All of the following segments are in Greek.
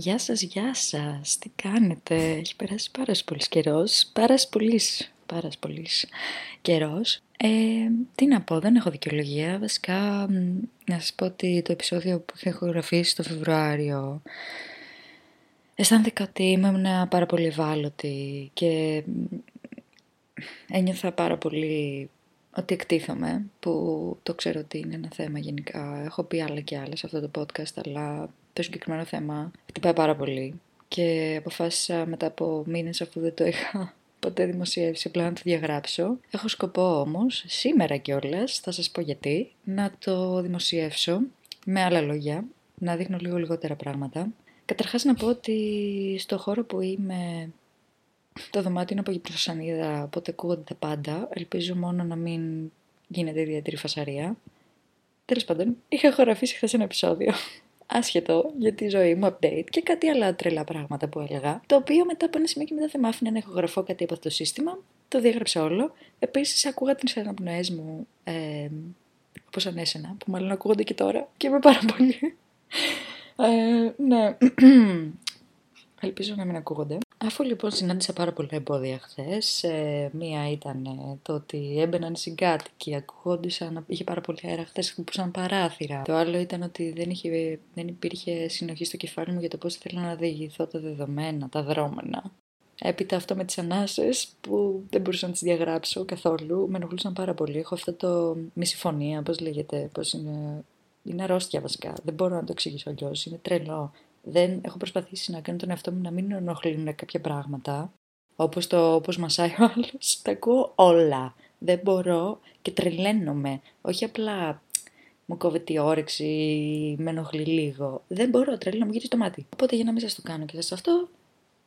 Γεια σας, γεια σας. Τι κάνετε; Έχει περάσει πάρα πολύς καιρός. Πάρα πολύς, πάρα πολύς καιρός. Ε, τι να πω, δεν έχω δικαιολογία. Βασικά, να σας πω ότι το επεισόδιο που είχα ηχογραφήσει το Φεβρουάριο αισθάνθηκα ότι ήμουν πάρα πολύ ευάλωτη και ένιωθα πάρα πολύ ότι εκτίθομαι, που το ξέρω ότι είναι ένα θέμα γενικά. Έχω πει άλλα και άλλα σε αυτό το podcast, αλλά το συγκεκριμένο θέμα χτυπάει πάρα πολύ. Και αποφάσισα μετά από μήνες αφού δεν το είχα ποτέ δημοσιεύσει απλά να το διαγράψω. Έχω σκοπό όμως, σήμερα κιόλας, θα σας πω γιατί, να το δημοσιεύσω με άλλα λόγια, να δείχνω λίγο λιγότερα πράγματα. Καταρχάς να πω ότι στο χώρο που είμαι το δωμάτιο είναι από γυπνοσανίδα, οπότε ακούγονται τα πάντα. Ελπίζω μόνο να μην γίνεται ιδιαίτερη φασαρία. Τέλος πάντων, είχα χωραφίσει χθες ένα επεισόδιο άσχετο για τη ζωή μου update και κάτι άλλα τρελά πράγματα που έλεγα. Το οποίο μετά από ένα σημείο και μετά δεν μ' άφηνε να ηχογραφώ κάτι από αυτό το σύστημα. Το διέγραψα όλο. Επίσης, ακούγα τις αναπνοές μου ε, όπως ανέσαινα, που μάλλον ακούγονται και τώρα και είμαι πάρα πολύ. Ε, ναι. Ελπίζω να μην ακούγονται. Αφού λοιπόν συνάντησα πάρα πολλά εμπόδια χθες, ε, μία ήταν ε, το ότι έμπαιναν συγκάτοικοι, ακούγόντουσαν, είχε πάρα πολύ αέρα χθες, χτυπούσαν παράθυρα. Το άλλο ήταν ότι δεν, είχε, δεν υπήρχε συνοχή στο κεφάλι μου για το πώς θέλω να διηγηθώ τα δεδομένα, τα δρόμενα. Έπειτα αυτό με τις ανάσες που δεν μπορούσα να τις διαγράψω καθόλου, με ενοχλούσαν πάρα πολύ. Έχω αυτό το μη συμφωνία, πώ λέγεται, πώς είναι. Είναι αρρώστια βασικά. Δεν μπορώ να το εξηγήσω αλλιώ. Είναι τρελό δεν έχω προσπαθήσει να κάνω τον εαυτό μου να μην ενοχλούν κάποια πράγματα. Όπως το όπως μασάει ο άλλος, τα ακούω όλα. Δεν μπορώ και τρελαίνομαι. Όχι απλά μου κόβεται η όρεξη, με ενοχλεί λίγο. Δεν μπορώ, τρελαίνω, μου γυρίζει το μάτι. Οπότε για να μην σας το κάνω και σας αυτό,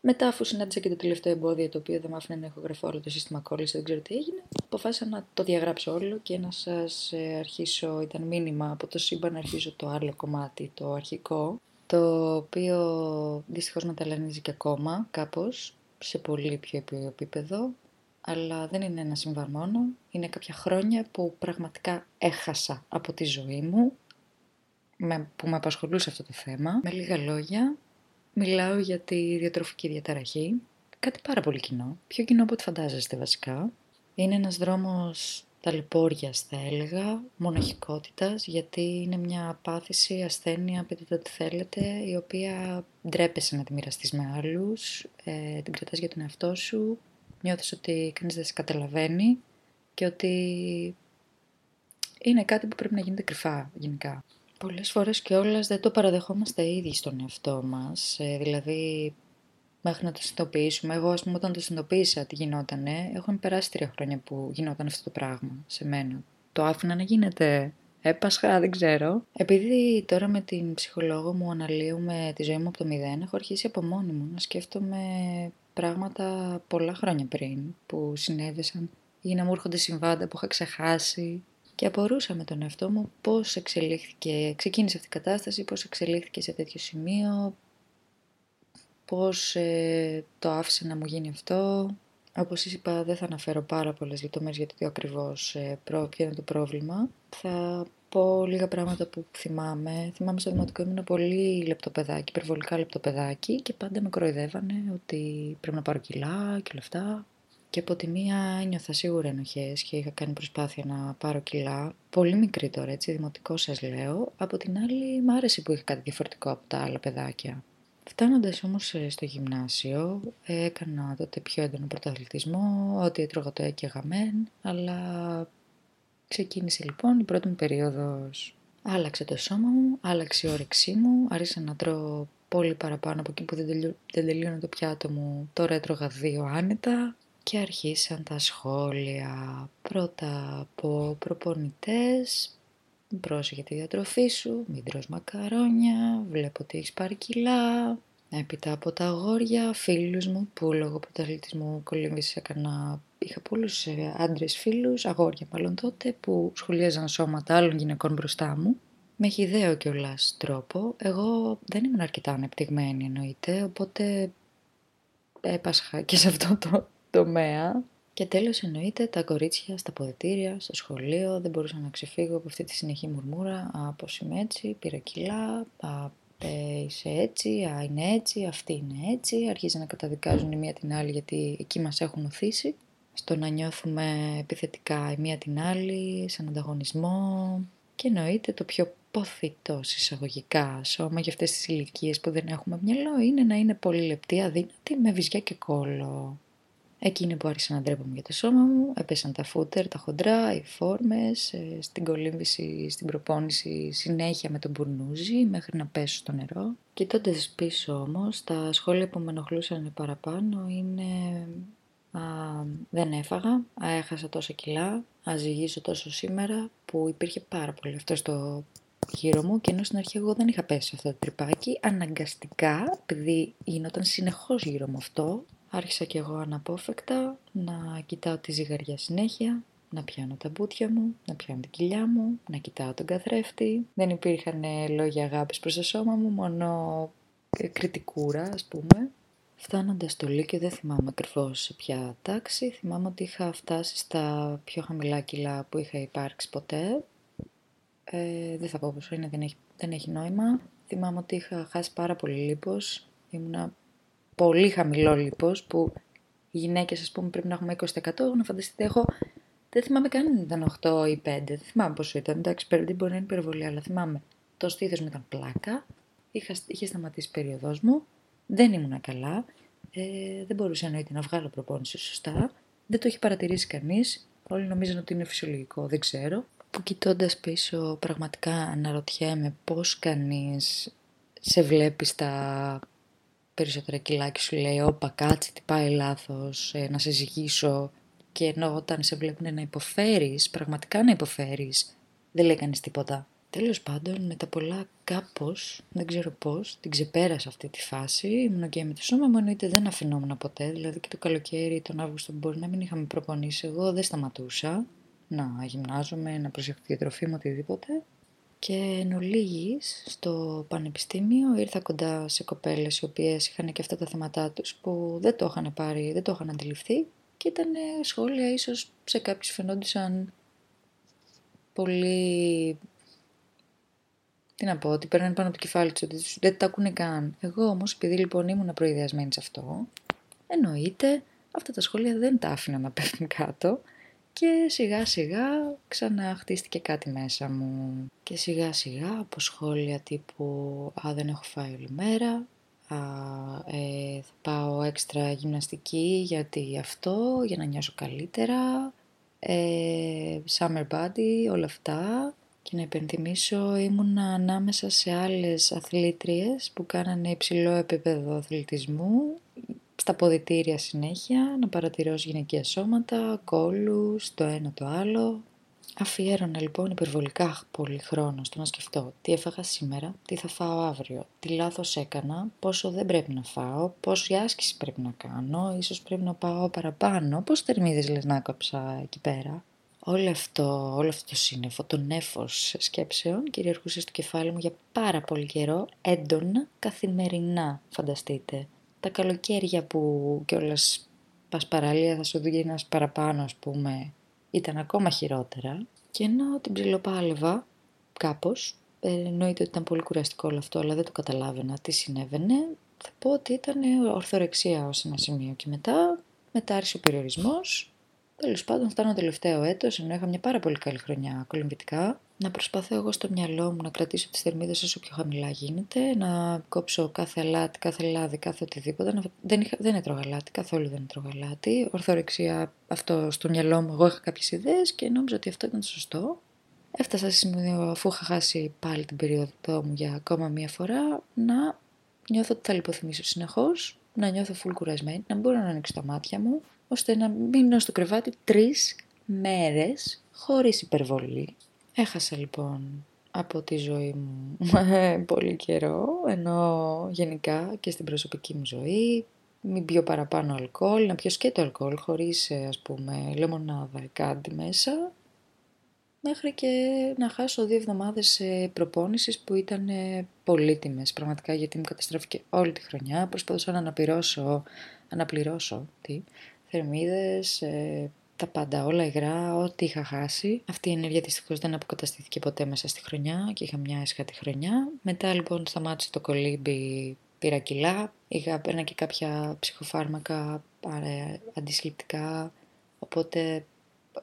μετά αφού συνάντησα και το τελευταίο εμπόδιο το οποίο δεν με άφηνε να έχω γραφώ όλο το σύστημα κόλληση, δεν ξέρω τι έγινε, αποφάσισα να το διαγράψω όλο και να σας ε, αρχίσω, ήταν μήνυμα από το σύμπαν να αρχίσω το άλλο κομμάτι, το αρχικό, το οποίο δυστυχώς μεταλλανίζει και ακόμα κάπως σε πολύ πιο επίπεδο αλλά δεν είναι ένα συμβάν μόνο, είναι κάποια χρόνια που πραγματικά έχασα από τη ζωή μου με, που με απασχολούσε αυτό το θέμα. Με λίγα λόγια, μιλάω για τη διατροφική διαταραχή, κάτι πάρα πολύ κοινό, πιο κοινό από ό,τι φαντάζεστε βασικά. Είναι ένας δρόμος ταλαιπώριας θα έλεγα, μοναχικότητας, γιατί είναι μια πάθηση, ασθένεια, πείτε ό,τι θέλετε, η οποία ντρέπεσαι να τη μοιραστείς με άλλους, ε, την κρατάς για τον εαυτό σου, νιώθεις ότι κανείς δεν σε καταλαβαίνει και ότι είναι κάτι που πρέπει να γίνεται κρυφά γενικά. Πολλές φορές και όλες δεν το παραδεχόμαστε ήδη στον εαυτό μας, ε, δηλαδή μέχρι να το συνειδητοποιήσουμε. Εγώ, ας πούμε, όταν το συνειδητοποίησα τι γινότανε, έχουν περάσει τρία χρόνια που γινόταν αυτό το πράγμα σε μένα. Το άφηνα να γίνεται. Έπασχα, δεν ξέρω. Επειδή τώρα με την ψυχολόγο μου αναλύουμε τη ζωή μου από το μηδέν, έχω αρχίσει από μόνη μου να σκέφτομαι πράγματα πολλά χρόνια πριν που συνέβησαν ή να μου έρχονται συμβάντα που είχα ξεχάσει και απορούσα με τον εαυτό μου πώς εξελίχθηκε, ξεκίνησε αυτή η κατάσταση, πώς εξελίχθηκε σε τέτοιο σημείο, πώς ε, το άφησε να μου γίνει αυτό. Όπως είπα δεν θα αναφέρω πάρα πολλές λεπτομέρειες γιατί το ακριβώς ε, ποιο είναι το πρόβλημα. Θα πω λίγα πράγματα που θυμάμαι. Θυμάμαι στο δημοτικό ήμουν πολύ λεπτοπεδάκι, υπερβολικά λεπτοπεδάκι και πάντα με κροϊδεύανε ότι πρέπει να πάρω κιλά και όλα αυτά. Και από τη μία ένιωθα σίγουρα ενοχές και είχα κάνει προσπάθεια να πάρω κιλά. Πολύ μικρή τώρα, έτσι, δημοτικό σας λέω. Από την άλλη, μ' άρεσε που είχα κάτι διαφορετικό από τα άλλα παιδάκια. Φτάνοντας όμως ε, στο γυμνάσιο, έκανα τότε πιο έντονο πρωταθλητισμό, ό,τι έτρωγα το έκαιγα μεν, αλλά ξεκίνησε λοιπόν η πρώτη μου περίοδος. Άλλαξε το σώμα μου, άλλαξε η όρεξή μου, άρχισα να τρώω πολύ παραπάνω από εκεί που δεν, τελειώ, δεν τελείωνε το πιάτο μου, τώρα έτρωγα δύο άνετα και αρχίσαν τα σχόλια πρώτα από προπονητές, πρόσεχε τη διατροφή σου, μην τρως μακαρόνια, βλέπω ότι έχεις πάρει κιλά. Έπειτα από τα αγόρια, φίλους μου που λόγω πρωταθλητισμού κολύμβησε έκανα... Είχα πολλούς ε, άντρες φίλους, αγόρια μάλλον τότε, που σχολίαζαν σώματα άλλων γυναικών μπροστά μου. Με χιδαίο κιόλας τρόπο. Εγώ δεν ήμουν αρκετά ανεπτυγμένη εννοείται, οπότε έπασχα και σε αυτό το τομέα. Και τέλος εννοείται τα κορίτσια στα ποδητήρια, στο σχολείο, δεν μπορούσα να ξεφύγω από αυτή τη συνεχή μουρμούρα, από είμαι έτσι, πήρα κιλά, α, ε, είσαι έτσι, α, είναι έτσι, αυτή είναι έτσι, αρχίζει να καταδικάζουν η μία την άλλη γιατί εκεί μας έχουν οθήσει, στο να νιώθουμε επιθετικά η μία την άλλη, σαν ανταγωνισμό. Και εννοείται το πιο ποθητό εισαγωγικά σώμα για αυτές τις ηλικίες που δεν έχουμε μυαλό είναι να είναι πολύ λεπτή, αδύνατη, με βυζιά και κόλλο. Εκείνη που άρχισα να ντρέπομαι για το σώμα μου, έπεσαν τα φούτερ, τα χοντρά, οι φόρμες, ε, στην κολύμβηση, στην προπόνηση, συνέχεια με τον μπουρνούζι μέχρι να πέσω στο νερό. Κοιτώντας πίσω όμως, τα σχόλια που με ενοχλούσαν παραπάνω είναι α, δεν έφαγα, α, έχασα τόσα κιλά, α, ζυγίζω τόσο σήμερα, που υπήρχε πάρα πολύ αυτό στο γύρω μου και ενώ στην αρχή εγώ δεν είχα πέσει σε αυτό το τρυπάκι, αναγκαστικά, επειδή γινόταν συνεχώς γύρω μου αυτό, άρχισα κι εγώ αναπόφευκτα να κοιτάω τη ζυγαριά συνέχεια, να πιάνω τα μπούτια μου, να πιάνω την κοιλιά μου, να κοιτάω τον καθρέφτη. Δεν υπήρχαν λόγια αγάπης προς το σώμα μου, μόνο κριτικούρα ας πούμε. Φτάνοντας στο Λύκειο δεν θυμάμαι ακριβώς σε ποια τάξη, θυμάμαι ότι είχα φτάσει στα πιο χαμηλά κιλά που είχα υπάρξει ποτέ. Ε, δεν θα πω πόσο είναι, δεν έχει, δεν έχει νόημα. Θυμάμαι ότι είχα χάσει πάρα πολύ λίπος, ήμουνα πολύ χαμηλό λίπος που οι γυναίκες ας πούμε πρέπει να έχουμε 20% να φανταστείτε έχω δεν θυμάμαι καν αν ήταν 8 ή 5, δεν θυμάμαι πόσο ήταν, εντάξει δεν μπορεί να είναι υπερβολή αλλά θυμάμαι το στήθος μου ήταν πλάκα, είχα, είχε σταματήσει η περίοδός μου, δεν ήμουνα καλά, ε, δεν μπορούσα εννοείται να βγάλω προπόνηση σωστά, δεν το έχει παρατηρήσει κανείς, όλοι νομίζουν ότι είναι φυσιολογικό, δεν ξέρω. Που κοιτώντας πίσω πραγματικά αναρωτιέμαι πώς κανείς σε βλέπει στα περισσότερα κιλά και σου λέει «Όπα, κάτσε, τι πάει λάθος, ε, να σε ζυγίσω». Και ενώ όταν σε βλέπουν να υποφέρεις, πραγματικά να υποφέρεις, δεν λέει κανείς τίποτα. Τέλος πάντων, με τα πολλά κάπως, δεν ξέρω πώς, την ξεπέρασα αυτή τη φάση. Ήμουν και με το σώμα μου, εννοείται δεν αφινόμουν ποτέ. Δηλαδή και το καλοκαίρι, τον Αύγουστο μπορεί να μην είχαμε προπονήσει. Εγώ δεν σταματούσα να γυμνάζομαι, να προσέχω τη διατροφή μου, οτιδήποτε. Και εν ολίγης, στο πανεπιστήμιο ήρθα κοντά σε κοπέλες οι οποίες είχαν και αυτά τα θέματά τους που δεν το είχαν πάρει, δεν το είχαν αντιληφθεί και ήταν σχόλια ίσως σε κάποιους φαινόντουσαν πολύ... Τι να πω, ότι παίρνουν πάνω από το κεφάλι τους, ότι δεν τα ακούνε καν. Εγώ όμως, επειδή λοιπόν ήμουν προειδιασμένη σε αυτό, εννοείται αυτά τα σχόλια δεν τα άφηνα να πέφτουν κάτω και σιγά σιγά ξαναχτίστηκε κάτι μέσα μου. Και σιγά σιγά από σχόλια τύπου «Α, δεν έχω φάει όλη μέρα», Α, ε, θα πάω έξτρα γυμναστική γιατί αυτό, για να νιώσω καλύτερα, ε, summer body, όλα αυτά. Και να υπενθυμίσω ήμουν ανάμεσα σε άλλες αθλήτριες που κάνανε υψηλό επίπεδο αθλητισμού στα ποδητήρια συνέχεια, να παρατηρώ γυναικεία σώματα, κόλλους, το ένα το άλλο. Αφιέρωνα λοιπόν υπερβολικά πολύ χρόνο στο να σκεφτώ τι έφαγα σήμερα, τι θα φάω αύριο, τι λάθος έκανα, πόσο δεν πρέπει να φάω, πόση άσκηση πρέπει να κάνω, ίσως πρέπει να πάω παραπάνω, πόσες θερμίδες λες να έκαψα εκεί πέρα; Όλο αυτό, όλο αυτό το σύννεφο, το νέφος σκέψεων κυριαρχούσε στο κεφάλι μου για πάρα πολύ καιρό, έντονα, καθημερινά, φανταστείτε τα καλοκαίρια που κιόλας πας παραλία θα σου ένας παραπάνω ας πούμε ήταν ακόμα χειρότερα. Και ενώ την ψιλοπάλευα κάπως ε, εννοείται ότι ήταν πολύ κουραστικό όλο αυτό αλλά δεν το καταλάβαινα τι συνέβαινε θα πω ότι ήταν ορθορεξία ως ένα σημείο. Και μετά μετά άρχισε ο περιορισμός. Τέλος πάντων, φτάνω τελευταίο έτος, ενώ είχα μια πάρα πολύ καλή χρονιά κολυμβητικά να προσπαθώ εγώ στο μυαλό μου να κρατήσω τις θερμίδες όσο πιο χαμηλά γίνεται, να κόψω κάθε αλάτι, κάθε λάδι, κάθε οτιδήποτε. Δεν, είχα, δεν έτρωγα αλάτι, καθόλου δεν έτρωγα αλάτι. Ορθορεξία αυτό στο μυαλό μου, εγώ είχα κάποιες ιδέες και νόμιζα ότι αυτό ήταν το σωστό. Έφτασα σε σημείο αφού είχα χάσει πάλι την περίοδο μου για ακόμα μία φορά να νιώθω ότι θα λιποθυμίσω συνεχώς, να νιώθω full κουρασμένη, να μπορώ να ανοίξω τα μάτια μου, ώστε να μείνω στο κρεβάτι τρεις μέρες χωρίς υπερβολή. Έχασα λοιπόν από τη ζωή μου πολύ καιρό, ενώ γενικά και στην προσωπική μου ζωή μην πιω παραπάνω αλκοόλ, να πιω σκέτο αλκοόλ χωρίς ε, ας πούμε λεμονάδα ή κάτι μέσα, μέχρι και να χάσω δύο εβδομάδες προπόνησης που ήταν πολύτιμες. Πραγματικά γιατί μου καταστράφηκε όλη τη χρονιά, προσπαθούσα να αναπληρώσω, αναπληρώσω τι, θερμίδες, ε, τα πάντα, όλα υγρά, ό,τι είχα χάσει. Αυτή η ενέργεια δυστυχώς δεν αποκαταστήθηκε ποτέ μέσα στη χρονιά και είχα μια έσχατη χρονιά. Μετά λοιπόν σταμάτησε το κολύμπι, πήρα κιλά, είχα ένα και κάποια ψυχοφάρμακα παρέ, αντισληπτικά, οπότε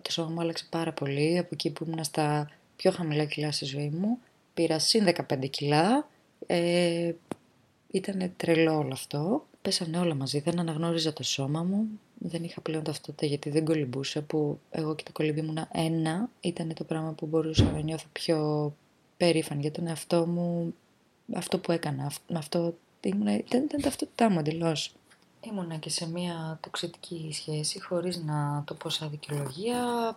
το σώμα μου άλλαξε πάρα πολύ. Από εκεί που ήμουν στα πιο χαμηλά κιλά στη ζωή μου, πήρα συν 15 κιλά, ε, ήταν τρελό όλο αυτό. Πέσανε όλα μαζί, δεν αναγνώριζα το σώμα μου, δεν είχα πλέον ταυτότητα γιατί δεν κολυμπούσα που εγώ και το κολυμπή μου ένα. Ήταν το πράγμα που μπορούσα να νιώθω πιο περήφανη για τον εαυτό μου, αυτό που έκανα, αυτό ήμουν, ήταν, ήταν ταυτότητά μου εντελώς. Ήμουνα και σε μια τοξιτική σχέση χωρίς να το πω σαν δικαιολογία,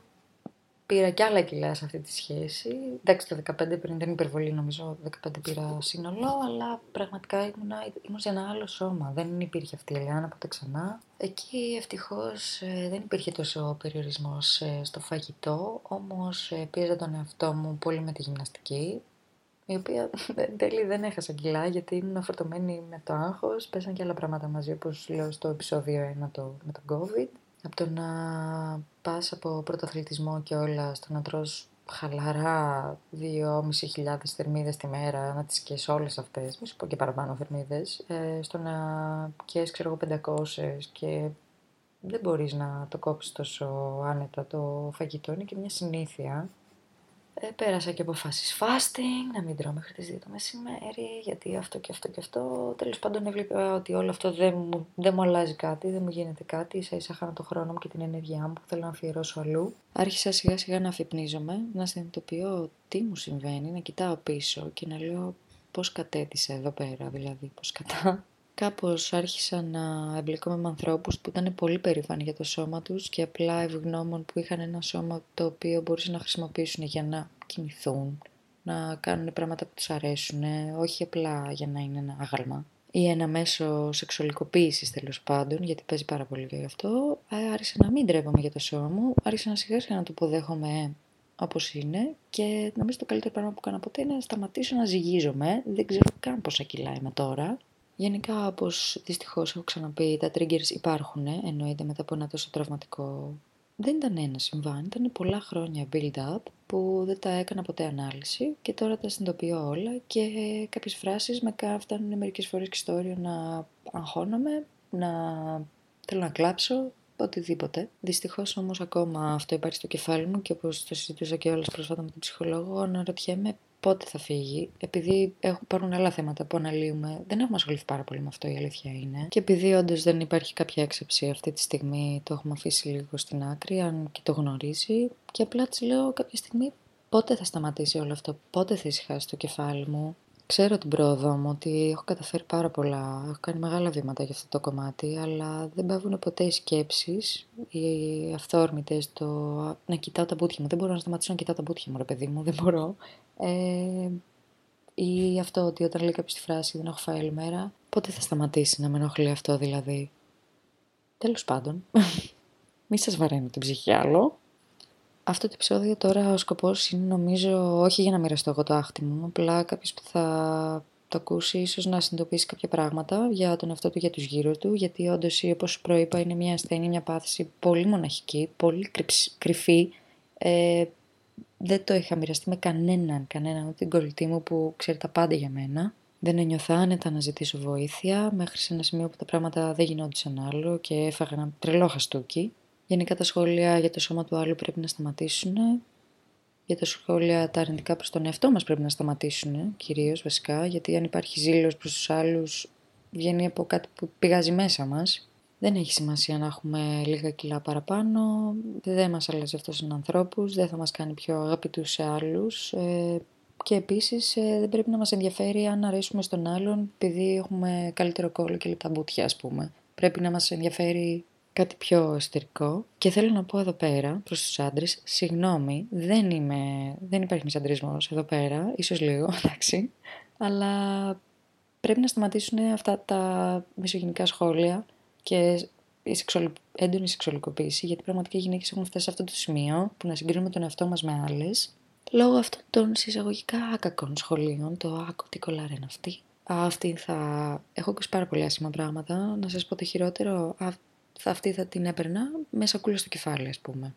πήρα κι άλλα κιλά σε αυτή τη σχέση. Εντάξει, το 15 πριν δεν υπερβολή, νομίζω 15 πήρα σύνολο, αλλά πραγματικά ήμουν, ήμουν σε ένα άλλο σώμα. Δεν υπήρχε αυτή η Ελιάνα ποτέ ξανά. Εκεί ευτυχώς ε, δεν υπήρχε τόσο περιορισμός ε, στο φαγητό, όμως ε, πήρα τον εαυτό μου πολύ με τη γυμναστική. Η οποία εν τέλει δεν έχασα κιλά γιατί ήμουν φορτωμένη με το άγχος, πέσαν και άλλα πράγματα μαζί όπως λέω στο επεισόδιο 1 το, με τον COVID από το να πας από πρωτοαθλητισμό και όλα στο να τρως χαλαρά 2.500 θερμίδες τη μέρα, να τις καίς όλες αυτές, μη σου πω και παραπάνω θερμίδες, ε, στο να καίς ξέρω εγώ 500 και δεν μπορείς να το κόψεις τόσο άνετα το φαγητό, είναι και μια συνήθεια ε, πέρασα και αποφάσεις fasting, να μην τρώω μέχρι τις 2 το μεσημέρι, γιατί αυτό και αυτό και αυτό. Τέλος πάντων έβλεπα ότι όλο αυτό δεν μου, δεν μου αλλάζει κάτι, δεν μου γίνεται κάτι. Ίσα ίσα χάνω το χρόνο μου και την ενέργειά μου που θέλω να αφιερώσω αλλού. Άρχισα σιγά σιγά να αφυπνίζομαι, να συνειδητοποιώ τι μου συμβαίνει, να κοιτάω πίσω και να λέω πώς κατέτησα εδώ πέρα, δηλαδή πώς κατά κάπως άρχισα να εμπλεκόμαι με ανθρώπους που ήταν πολύ περήφανοι για το σώμα τους και απλά ευγνώμων που είχαν ένα σώμα το οποίο μπορούσαν να χρησιμοποιήσουν για να κινηθούν, να κάνουν πράγματα που τους αρέσουν, όχι απλά για να είναι ένα άγαλμα ή ένα μέσο σεξουαλικοποίησης τέλος πάντων, γιατί παίζει πάρα πολύ γι' αυτό, άρχισα να μην τρέπομαι για το σώμα μου, άρχισα να σιγά σιγά να το αποδέχομαι όπως είναι και νομίζω το καλύτερο πράγμα που έκανα ποτέ είναι να σταματήσω να ζυγίζομαι, δεν ξέρω καν πόσα κιλά είμαι τώρα, Γενικά, όπως δυστυχώς έχω ξαναπεί, τα triggers υπάρχουν, εννοείται μετά από ένα τόσο τραυματικό... Δεν ήταν ένα συμβάν, ήταν πολλά χρόνια build-up που δεν τα έκανα ποτέ ανάλυση και τώρα τα συνειδητοποιώ όλα και κάποιες φράσεις με φτάνουν μερικές φορές και στο όριο να αγχώνομαι, να θέλω να κλάψω, οτιδήποτε. Δυστυχώς όμως ακόμα αυτό υπάρχει στο κεφάλι μου και όπως το συζητούσα και όλες πρόσφατα με τον ψυχολόγο, αναρωτιέμαι πότε θα φύγει, επειδή υπάρχουν άλλα θέματα που αναλύουμε, δεν έχουμε ασχοληθεί πάρα πολύ με αυτό η αλήθεια είναι. Και επειδή όντως δεν υπάρχει κάποια έξεψη αυτή τη στιγμή, το έχουμε αφήσει λίγο στην άκρη, αν και το γνωρίζει. Και απλά της λέω κάποια στιγμή πότε θα σταματήσει όλο αυτό, πότε θα ησυχάσει το κεφάλι μου. Ξέρω την πρόοδό μου ότι έχω καταφέρει πάρα πολλά, έχω κάνει μεγάλα βήματα για αυτό το κομμάτι, αλλά δεν πάβουν ποτέ οι σκέψεις, οι αυθόρμητες, το να κοιτάω τα μπούτια μου. Δεν μπορώ να σταματήσω να κοιτάω τα μπούτια μου, ρε παιδί μου, δεν μπορώ. Ε, ή αυτό ότι όταν λέει κάποιος τη φράση δεν έχω φάει όλη μέρα, πότε θα σταματήσει να με ενοχλεί αυτό δηλαδή; Τέλος πάντων, μη σας βαραίνω την ψυχή άλλο. Αυτό το επεισόδιο τώρα ο σκοπός είναι νομίζω όχι για να μοιραστώ εγώ το άχτι μου, απλά κάποιος που θα το ακούσει ίσως να συνειδητοποιήσει κάποια πράγματα για τον εαυτό του, για τους γύρω του, γιατί όντως όπως προείπα είναι μια ασθένεια, μια πάθηση πολύ μοναχική, πολύ κρυφή, ε, δεν το είχα μοιραστεί με κανέναν, κανέναν, ούτε την κολλητή μου που ξέρει τα πάντα για μένα. Δεν ένιωθα άνετα να ζητήσω βοήθεια, μέχρι σε ένα σημείο που τα πράγματα δεν γινόντουσαν άλλο και έφαγα ένα τρελό χαστούκι. Γενικά τα σχόλια για το σώμα του άλλου πρέπει να σταματήσουν. Για τα σχόλια τα αρνητικά προς τον εαυτό μας πρέπει να σταματήσουν, κυρίως βασικά, γιατί αν υπάρχει ζήλος προς τους άλλους βγαίνει από κάτι που πηγάζει μέσα μας. Δεν έχει σημασία να έχουμε λίγα κιλά παραπάνω, δεν μας αλλάζει αυτός στους ανθρώπους, δεν θα μας κάνει πιο αγαπητούς σε άλλους ε, και επίσης ε, δεν πρέπει να μας ενδιαφέρει αν αρέσουμε στον άλλον επειδή έχουμε καλύτερο κόλλο και λεπτά μπουτια ας πούμε. Πρέπει να μας ενδιαφέρει κάτι πιο εσωτερικό και θέλω να πω εδώ πέρα προς τους άντρες, συγγνώμη, δεν, είμαι, δεν υπάρχει μισαντρισμός εδώ πέρα, ίσως λίγο, εντάξει, αλλά πρέπει να σταματήσουν αυτά τα μισογενικά σχόλια και η σεξουαλ... έντονη σεξουαλικοποίηση, γιατί πραγματικά οι γυναίκες έχουν φτάσει σε αυτό το σημείο που να συγκρίνουμε τον εαυτό μας με άλλες, λόγω αυτών των συσσαγωγικά άκακων σχολείων, το άκου τι κολλάρα αυτή. Αυτή θα. Έχω ακούσει πάρα πολύ άσχημα πράγματα. Να σας πω το χειρότερο. Α... θα αυτή θα την έπαιρνα με σακούλα στο κεφάλι, ας πούμε.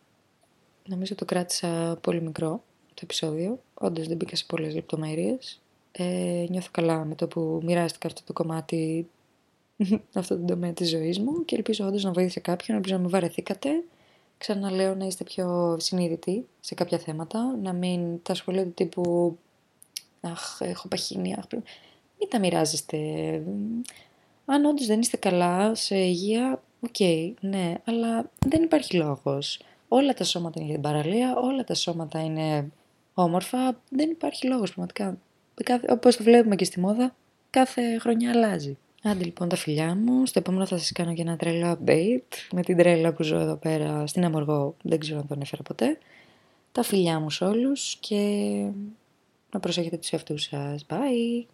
Νομίζω το κράτησα πολύ μικρό το επεισόδιο. Όντως δεν μπήκα σε πολλές λεπτομέρειες. Ε, νιώθω καλά με το που μοιράστηκα αυτό το κομμάτι, αυτό το τομέα της ζωής μου και ελπίζω όντως να βοήθησε κάποιον, ελπίζω να μην βαρεθήκατε. Ξαναλέω να είστε πιο συνειδητοί σε κάποια θέματα, να μην τα σχόλια του τύπου «Αχ, έχω παχύνει, αχ, μην τα μοιράζεστε. Αν όντως δεν είστε καλά σε υγεία, OK, okay, ναι, αλλά δεν υπάρχει λόγος. Όλα τα σώματα είναι για την παραλία, όλα τα σώματα είναι όμορφα, δεν υπάρχει λόγος πραγματικά. Όπως το βλέπουμε και στη μόδα, κάθε χρονιά αλλάζει. Άντε λοιπόν τα φιλιά μου, στο επόμενο θα σας κάνω και ένα τρελό update με την τρέλα που ζω εδώ πέρα στην Αμοργό, δεν ξέρω αν τον έφερα ποτέ. Τα φιλιά μου σε όλους και να προσέχετε τους εαυτούς σας. Bye!